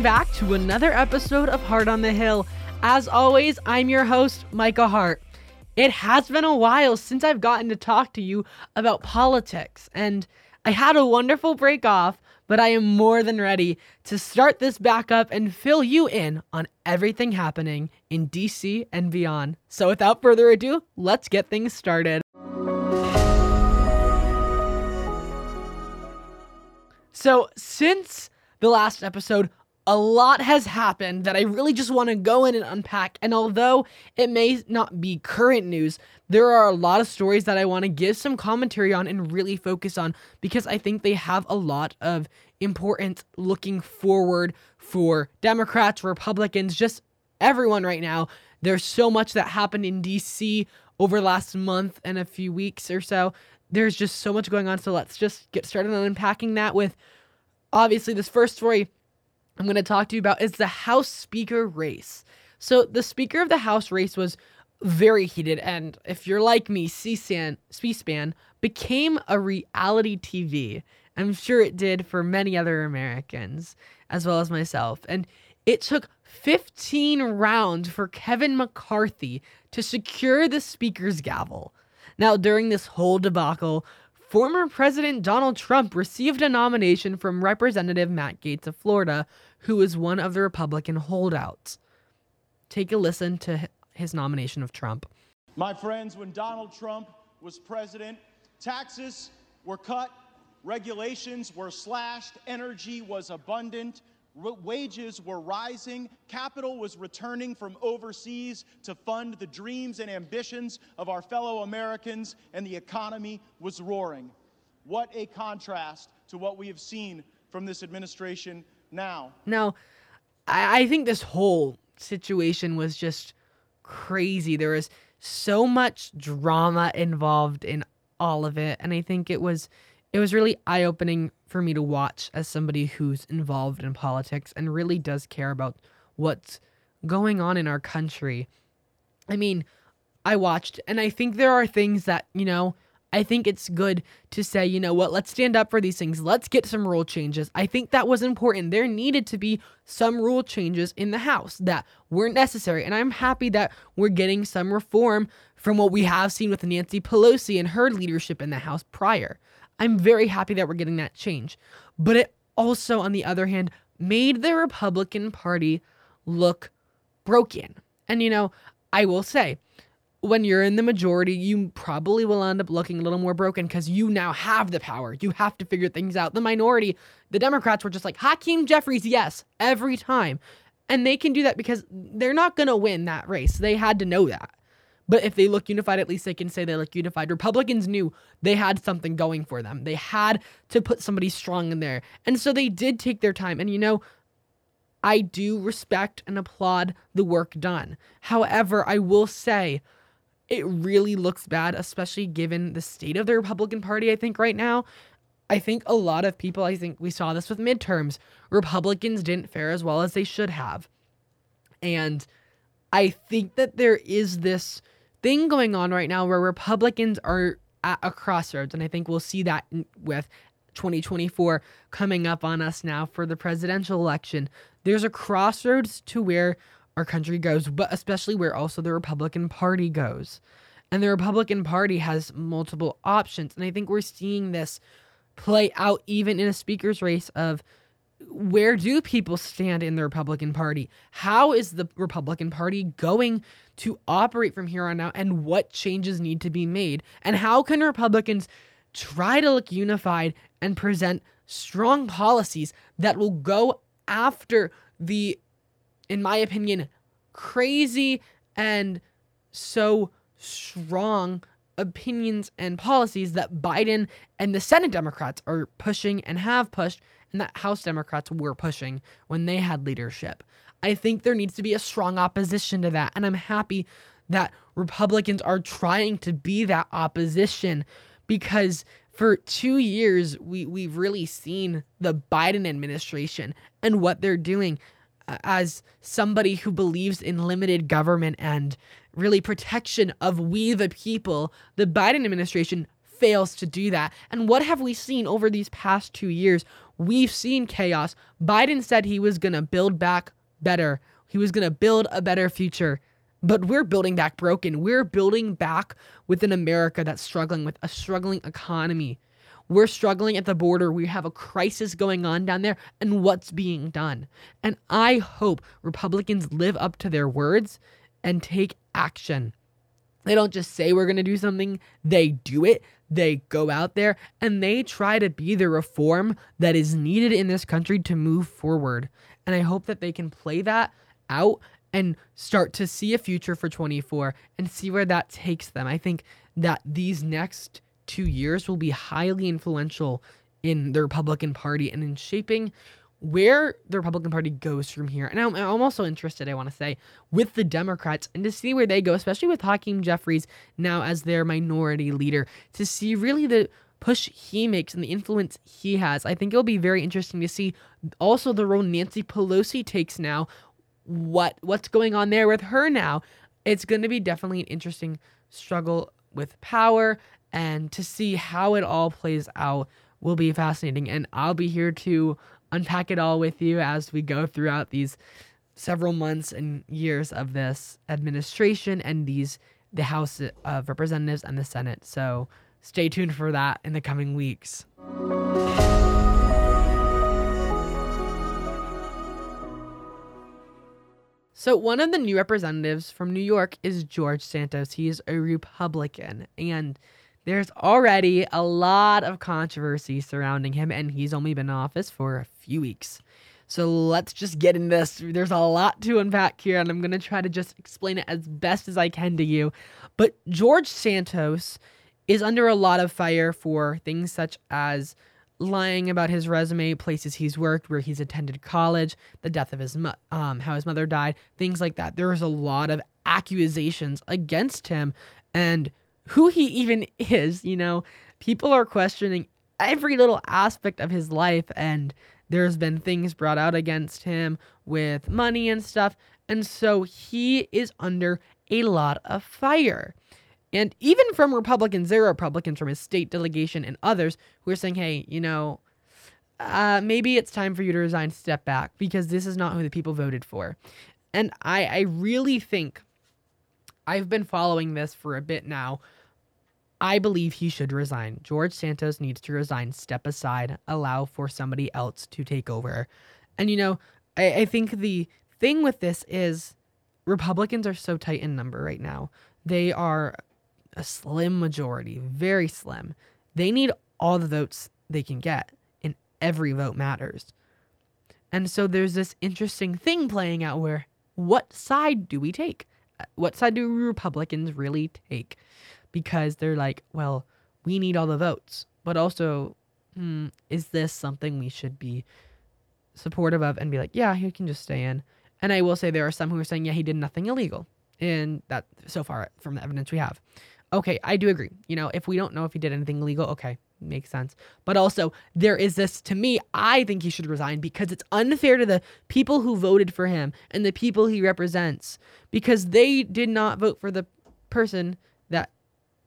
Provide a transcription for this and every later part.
welcome back to another episode of Heart on the Hill. As always, I'm your host, Micah Hart. It has been a while since I've gotten to talk to you about politics, and I had a wonderful break off, but I am more than ready to start this back up and fill you in on everything happening in DC and beyond. So without further ado, let's get things started. So, since the last episode, a lot has happened that I really just want to go in and unpack. And although it may not be current news, there are a lot of stories that I want to give some commentary on and really focus on because I think they have a lot of importance looking forward for Democrats, Republicans, just everyone right now. There's so much that happened in DC over last month and a few weeks or so. There's just so much going on. So let's just get started on unpacking that with obviously this first story I'm going to talk to you about is the House Speaker race. So the Speaker of the House race was very heated, and if you're like me, C-SPAN, C-SPAN became a reality TV. I'm sure it did for many other Americans, as well as myself. And it took 15 rounds for Kevin McCarthy to secure the Speaker's gavel. Now, during this whole debacle, former President Donald Trump received a nomination from Representative Matt Gaetz of Florida, who is one of the Republican holdouts. Take a listen to his nomination of Trump. My friends, when Donald Trump was president, taxes were cut, regulations were slashed, energy was abundant, wages were rising, capital was returning from overseas to fund the dreams and ambitions of our fellow Americans, and the economy was roaring. What a contrast to what we have seen from this administration now. Now, I, I think this whole situation was just crazy. There was so much drama involved in all of it, and I think it was it was really eye opening for me to watch as somebody who's involved in politics and really does care about what's going on in our country. I mean, I watched, and I think there are things that, you know, I think it's good to say, you know what, let's stand up for these things. Let's get some rule changes. I think that was important. There needed to be some rule changes in the House that weren't necessary. And I'm happy that we're getting some reform from what we have seen with Nancy Pelosi and her leadership in the House prior. I'm very happy that we're getting that change. But it also, on the other hand, made the Republican Party look broken. And, you know, I will say, when you're in the majority, you probably will end up looking a little more broken because you now have the power. You have to figure things out. The minority, the Democrats were just like, Hakeem Jeffries, yes, every time. And they can do that because they're not going to win that race. They had to know that. But if they look unified, at least they can say they look unified. Republicans knew they had something going for them. They had to put somebody strong in there. And so they did take their time. And you know, I do respect and applaud the work done. However, I will say it really looks bad, especially given the state of the Republican Party, I think, right now. I think a lot of people, I think we saw this with midterms, Republicans didn't fare as well as they should have. And I think that there is this thing going on right now where Republicans are at a crossroads. And I think we'll see that with 2024 coming up on us now for the presidential election. There's a crossroads to where our country goes, but especially where also the Republican Party goes. And the Republican Party has multiple options. And I think we're seeing this play out even in a speaker's race of where do people stand in the Republican Party? How is the Republican Party going to operate from here on out? And what changes need to be made? And how can Republicans try to look unified and present strong policies that will go after the, in my opinion, crazy and so strong opinions and policies that Biden and the Senate Democrats are pushing and have pushed and that House Democrats were pushing when they had leadership. I think there needs to be a strong opposition to that. And I'm happy that Republicans are trying to be that opposition because for two years, we, we've really seen the Biden administration and what they're doing as somebody who believes in limited government and really protection of we the people. The Biden administration fails to do that. And what have we seen over these past two years We've seen chaos. Biden said he was going to build back better, he was going to build a better future. But we're building back broken. We're building back with an America that's struggling with a struggling economy. We're struggling at the border. We have a crisis going on down there, and what's being done. And I hope Republicans live up to their words and take action. They don't just say we're going to do something, they do it. They go out there and they try to be the reform that is needed in this country to move forward. And I hope that they can play that out and start to see a future for 24 and see where that takes them. I think that these next two years will be highly influential in the Republican Party and in shaping where the Republican Party goes from here. And I'm, I'm also interested, I want to say, with the Democrats and to see where they go, especially with Hakeem Jeffries now as their minority leader, to see really the push he makes and the influence he has. I think it'll be very interesting to see also the role Nancy Pelosi takes now. What what's going on there with her now? It's going to be definitely an interesting struggle with power and to see how it all plays out will be fascinating and I'll be here to unpack it all with you as we go throughout these several months and years of this administration and these the House of Representatives and the Senate. So stay tuned for that in the coming weeks. So, one of the new representatives from New York is George Santos. He is a Republican, and there's already a lot of controversy surrounding him, and he's only been in office for a few weeks. So let's just get in this. There's a lot to unpack here, and I'm going to try to just explain it as best as I can to you. But George Santos is under a lot of fire for things such as lying about his resume, places he's worked, where he's attended college, the death of his mo- um, how his mother died, things like that. There's a lot of accusations against him, and who he even is. You know, people are questioning every little aspect of his life, and there's been things brought out against him with money and stuff. And so he is under a lot of fire. And even from Republicans, there are Republicans from his state delegation and others who are saying, hey, you know, uh, maybe it's time for you to resign, step back, because this is not who the people voted for. And I, I really think I've been following this for a bit now. I believe he should resign. George Santos needs to resign, step aside, allow for somebody else to take over. And, you know, I, I think the thing with this is Republicans are so tight in number right now. They are a slim majority, very slim. They need all the votes they can get, and every vote matters. And so there's this interesting thing playing out where what side do we take? What side do Republicans really take? Because they're like, well, we need all the votes, but also, hmm, is this something we should be supportive of and be like, yeah, he can just stay in? And I will say there are some who are saying, yeah, he did nothing illegal. And that so far from the evidence we have. Okay, I do agree. You know, if we don't know if he did anything illegal, okay, makes sense. But also, there is this to me, I think he should resign because it's unfair to the people who voted for him and the people he represents because they did not vote for the person that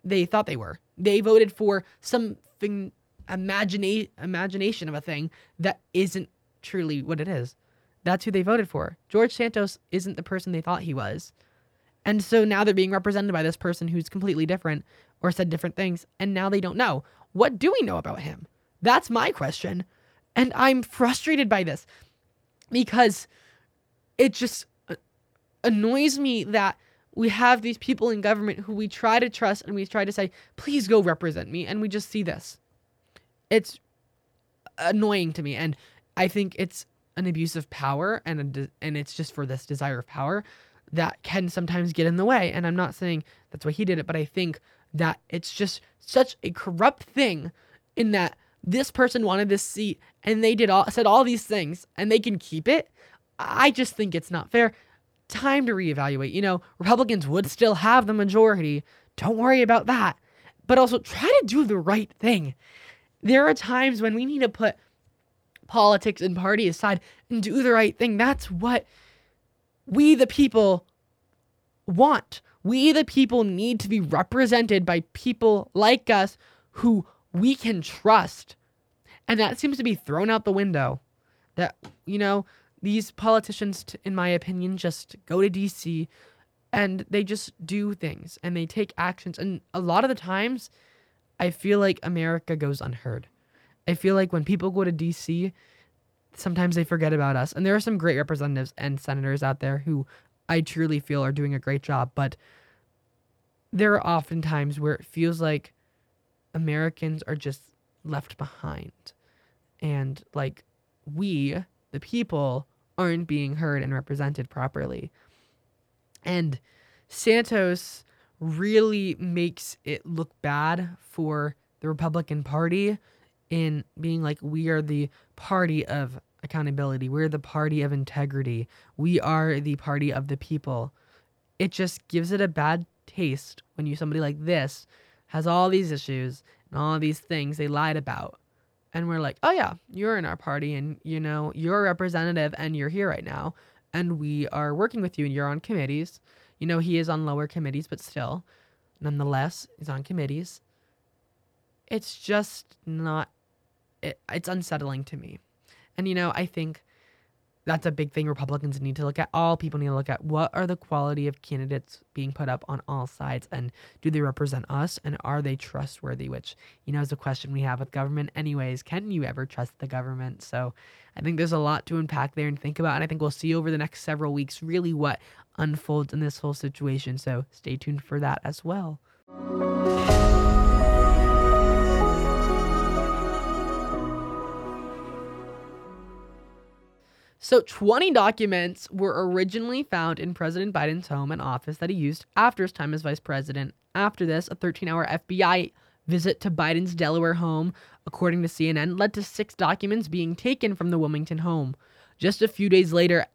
they thought they were. They voted for something imagina- imagination of a thing that isn't truly what it is. That's who they voted for. George Santos isn't the person they thought he was. And so now they're being represented by this person who's completely different or said different things, and now they don't know. What do we know about him? That's my question. And I'm frustrated by this because it just uh, annoys me that we have these people in government who we try to trust and we try to say, please go represent me. And we just see this. It's annoying to me. And I think it's an abuse of power and, a de- and it's just for this desire of power that can sometimes get in the way. And I'm not saying that's why he did it, but I think that it's just such a corrupt thing in that this person wanted this seat and they did all said all these things and they can keep it. I just think it's not fair time to reevaluate. You know, Republicans would still have the majority. Don't worry about that. But also try to do the right thing. There are times when we need to put politics and party aside and do the right thing. That's what we, the people, want. We, the people, need to be represented by people like us who we can trust. And that seems to be thrown out the window. That, you know, these politicians, in my opinion, just go to DC and they just do things and they take actions. And a lot of the times, I feel like America goes unheard. I feel like when people go to DC, sometimes they forget about us. And there are some great representatives and senators out there who I truly feel are doing a great job. But there are often times where it feels like Americans are just left behind. And like we, the people, aren't being heard and represented properly. And Santos really makes it look bad for the Republican Party in being like, we are the party of accountability, we're the party of integrity, we are the party of the people. It just gives it a bad taste when you somebody like this has all these issues and all these things they lied about and we're like, oh yeah, you're in our party and you know, you're a representative and you're here right now and we are working with you and you're on committees. You know, he is on lower committees, but still, nonetheless, he's on committees. It's just not, it, it's unsettling to me. And you know, I think that's a big thing Republicans need to look at. All people need to look at what are the quality of candidates being put up on all sides and do they represent us and are they trustworthy? Which, you know, is a question we have with government, anyways. Can you ever trust the government? So I think there's a lot to unpack there and think about. And I think we'll see over the next several weeks really what unfolds in this whole situation. So stay tuned for that as well. So, 20 documents were originally found in President Biden's home and office that he used after his time as vice president. After this, a 13 hour FBI visit to Biden's Delaware home, according to CNN, led to six documents being taken from the Wilmington home. Just a few days later,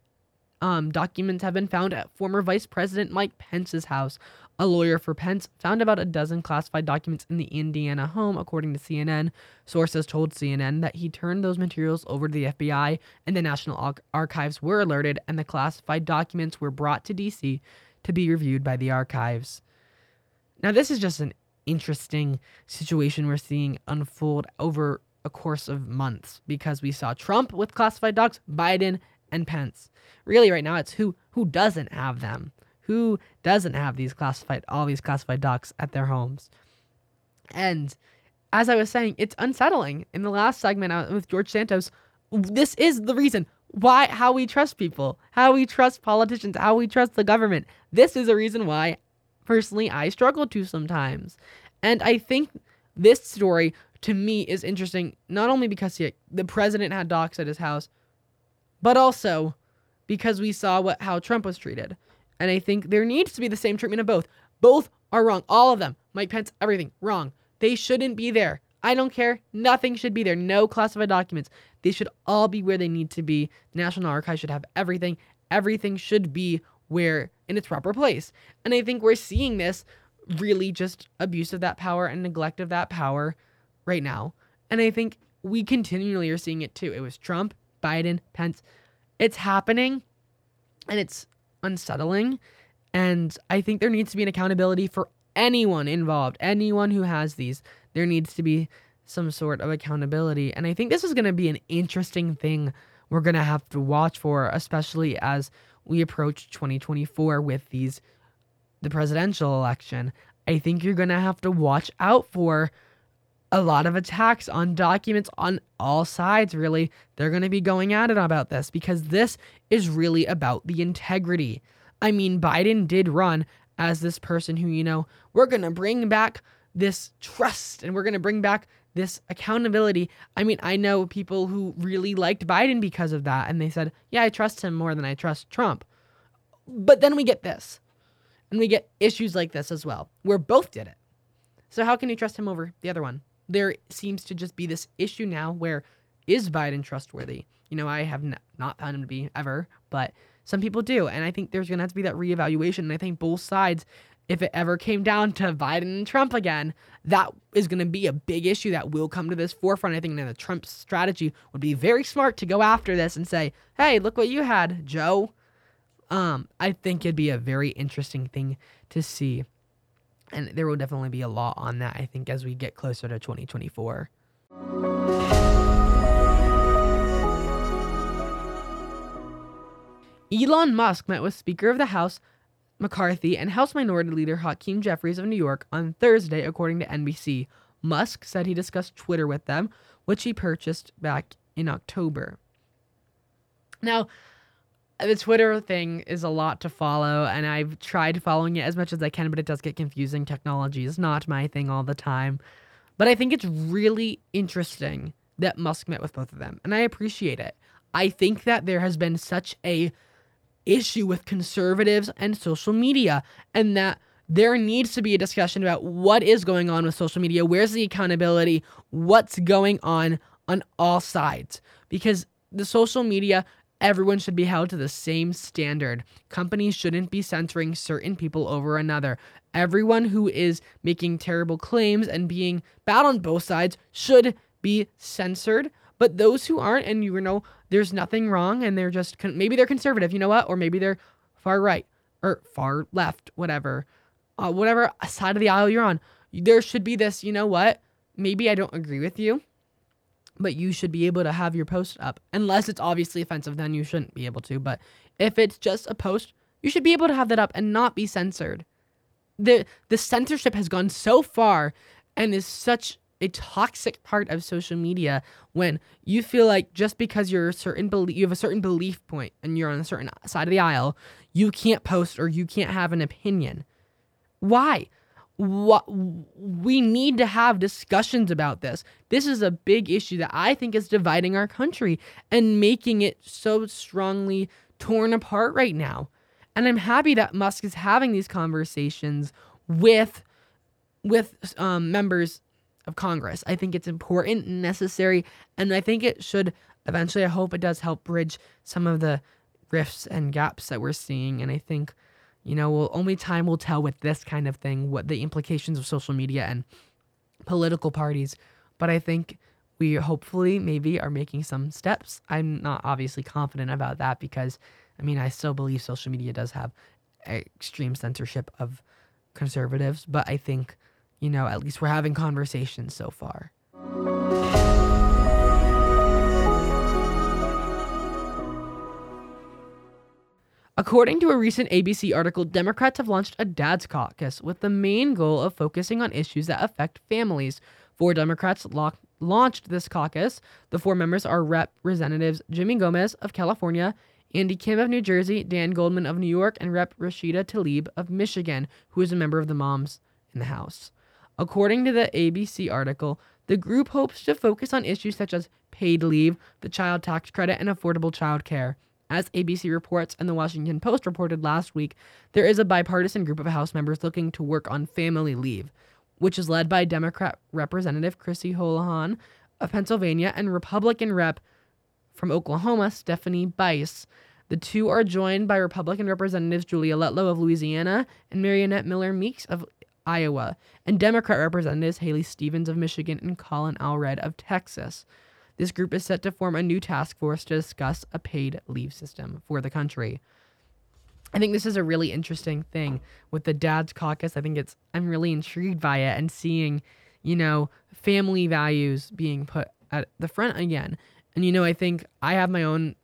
um, documents have been found at former Vice President Mike Pence's house, a lawyer for Pence found about a dozen classified documents in the Indiana home, according to CNN. Sources told CNN that he turned those materials over to the FBI, and the National Archives were alerted, and the classified documents were brought to DC to be reviewed by the archives. Now, this is just an interesting situation we're seeing unfold over a course of months because we saw Trump with classified docs, Biden, and Pence. Really, right now, it's who who doesn't have them. Who doesn't have these classified, all these classified docs at their homes? And as I was saying, it's unsettling. In the last segment uh, with George Santos, this is the reason why, how we trust people, how we trust politicians, how we trust the government. This is a reason why, personally, I struggle to sometimes. And I think this story to me is interesting, not only because he, the president had docs at his house, but also because we saw what how Trump was treated. And I think there needs to be the same treatment of both. Both are wrong. All of them. Mike Pence, everything wrong. They shouldn't be there. I don't care. Nothing should be there. No classified documents. They should all be where they need to be. The National Archives should have everything. Everything should be where in its proper place. And I think we're seeing this really just abuse of that power and neglect of that power right now. And I think we continually are seeing it too. It was Trump, Biden, Pence. It's happening and it's unsettling. And I think there needs to be an accountability for anyone involved, anyone who has these. There needs to be some sort of accountability. And I think this is going to be an interesting thing we're going to have to watch for, especially as we approach 2024 with these the presidential election. I think you're going to have to watch out for a lot of attacks on documents on all sides, really. They're going to be going at it about this because this is really about the integrity. I mean, Biden did run as this person who, you know, we're going to bring back this trust and we're going to bring back this accountability. I mean, I know people who really liked Biden because of that, and they said, yeah, I trust him more than I trust Trump. But then we get this, and we get issues like this as well, where both did it. So, how can you trust him over the other one? There seems to just be this issue now where is Biden trustworthy? You know, I have n- not found him to be ever, but some people do. And I think there's going to have to be that reevaluation. And I think both sides, if it ever came down to Biden and Trump again, that is going to be a big issue that will come to this forefront. I think the Trump strategy would be very smart to go after this and say, hey, look what you had, Joe. Um, I think it'd be a very interesting thing to see and there will definitely be a lot on that, I think, as we get closer to 2024. Elon Musk met with Speaker of the House McCarthy and House Minority Leader Hakeem Jeffries of New York on Thursday, according to NBC. Musk said he discussed Twitter with them, which he purchased back in October. Now, the Twitter thing is a lot to follow, and I've tried following it as much as I can, but it does get confusing. Technology is not my thing all the time. But I think it's really interesting that Musk met with both of them, and I appreciate it. I think that there has been such a issue with conservatives and social media, and that there needs to be a discussion about what is going on with social media, where's the accountability, what's going on on all sides. Because the social media, everyone should be held to the same standard. Companies shouldn't be censoring certain people over another. Everyone who is making terrible claims and being bad on both sides should be censored. But those who aren't, and you know, there's nothing wrong, and they're just con- maybe they're conservative, you know what? Or maybe they're far right or far left, whatever uh, whatever side of the aisle you're on, there should be this, you know what? Maybe I don't agree with you, but you should be able to have your post up. Unless it's obviously offensive, then you shouldn't be able to. But if it's just a post, you should be able to have that up and not be censored. The the censorship has gone so far and is such a toxic part of social media when you feel like just because you're a certain belief you have a certain belief point and you're on a certain side of the aisle, you can't post or you can't have an opinion. Why? What we need to have discussions about this. This is a big issue that I think is dividing our country and making it so strongly torn apart right now. And I'm happy that Musk is having these conversations with with um, members of Congress. I think it's important and necessary, and I think it should eventually. I hope it does help bridge some of the rifts and gaps that we're seeing. And I think you know, well, only time will tell with this kind of thing what the implications of social media and political parties. But I think we hopefully maybe are making some steps. I'm not obviously confident about that because, I mean, I still believe social media does have extreme censorship of conservatives, but I think, you know, at least we're having conversations so far. According to a recent ABC article, Democrats have launched a Dad's Caucus with the main goal of focusing on issues that affect families. Four Democrats launched this caucus. The four members are Representatives Jimmy Gomez of California, Andy Kim of New Jersey, Dan Goldman of New York, and Rep. Rashida Tlaib of Michigan, who is a member of the Moms in the House. According to the ABC article, the group hopes to focus on issues such as paid leave, the child tax credit, and affordable child care. As ABC reports and the Washington Post reported last week, there is a bipartisan group of House members looking to work on family leave, which is led by Democrat Representative Chrissy Houlahan of Pennsylvania and Republican Rep from Oklahoma, Stephanie Bice. The two are joined by Republican Representatives Julia Letlow of Louisiana and Mariannette Miller Meeks of Iowa, and Democrat Representatives Haley Stevens of Michigan and Colin Allred of Texas. This group is set to form a new task force to discuss a paid leave system for the country. I think this is a really interesting thing with the Dad's Caucus. I think it's I'm really intrigued by it and seeing, you know, family values being put at the front again. And you know, I think I have my own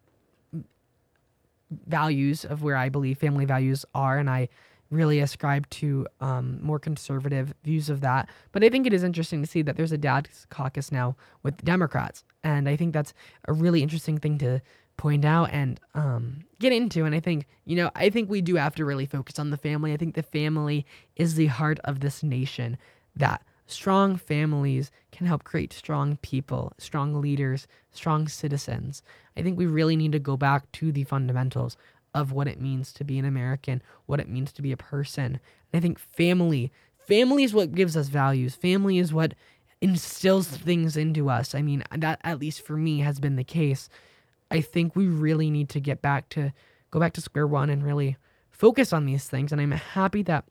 values of where I believe family values are, and I really ascribe to um, more conservative views of that. But I think it is interesting to see that there's a dad's caucus now with Democrats. And I think that's a really interesting thing to point out and um, get into. And I think, you know, I think we do have to really focus on the family. I think the family is the heart of this nation, that strong families can help create strong people, strong leaders, strong citizens. I think we really need to go back to the fundamentals of what it means to be an American, what it means to be a person. And I think family, family is what gives us values. Family is what instills things into us. I mean, that at least for me has been the case. I think we really need to get back to go back to square one and really focus on these things. And I'm happy that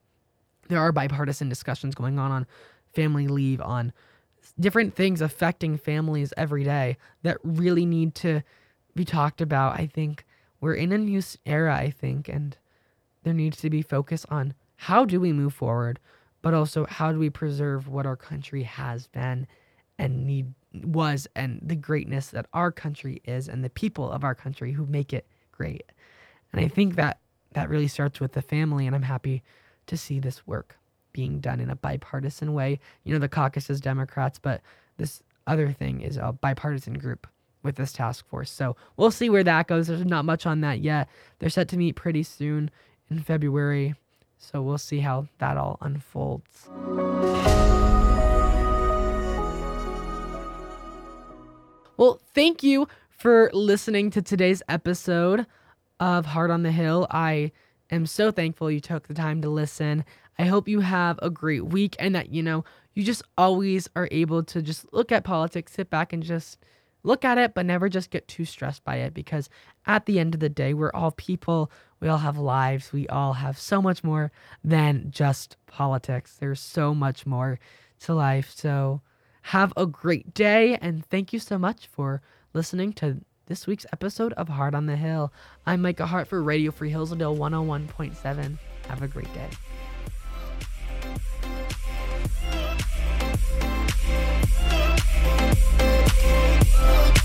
there are bipartisan discussions going on on family leave, on different things affecting families every day that really need to be talked about. I think we're in a new era, I think, and there needs to be focus on how do we move forward, but also how do we preserve what our country has been and need was and the greatness that our country is and the people of our country who make it great. And I think that that really starts with the family. And I'm happy to see this work being done in a bipartisan way. You know, the caucus is Democrats, but this other thing is a bipartisan group with this task force. So we'll see where that goes. There's not much on that yet. They're set to meet pretty soon in February. So we'll see how that all unfolds. Well, thank you for listening to today's episode of Heart on the Hill. I am so thankful you took the time to listen. I hope you have a great week and that, you know, you just always are able to just look at politics, sit back and just look at it, but never just get too stressed by it because at the end of the day, we're all people. We all have lives. We all have so much more than just politics. There's so much more to life. So have a great day and thank you so much for listening to this week's episode of Heart on the Hill. I'm Micah Hart for Radio Free Hillsdale 101.7. Have a great day. Peace.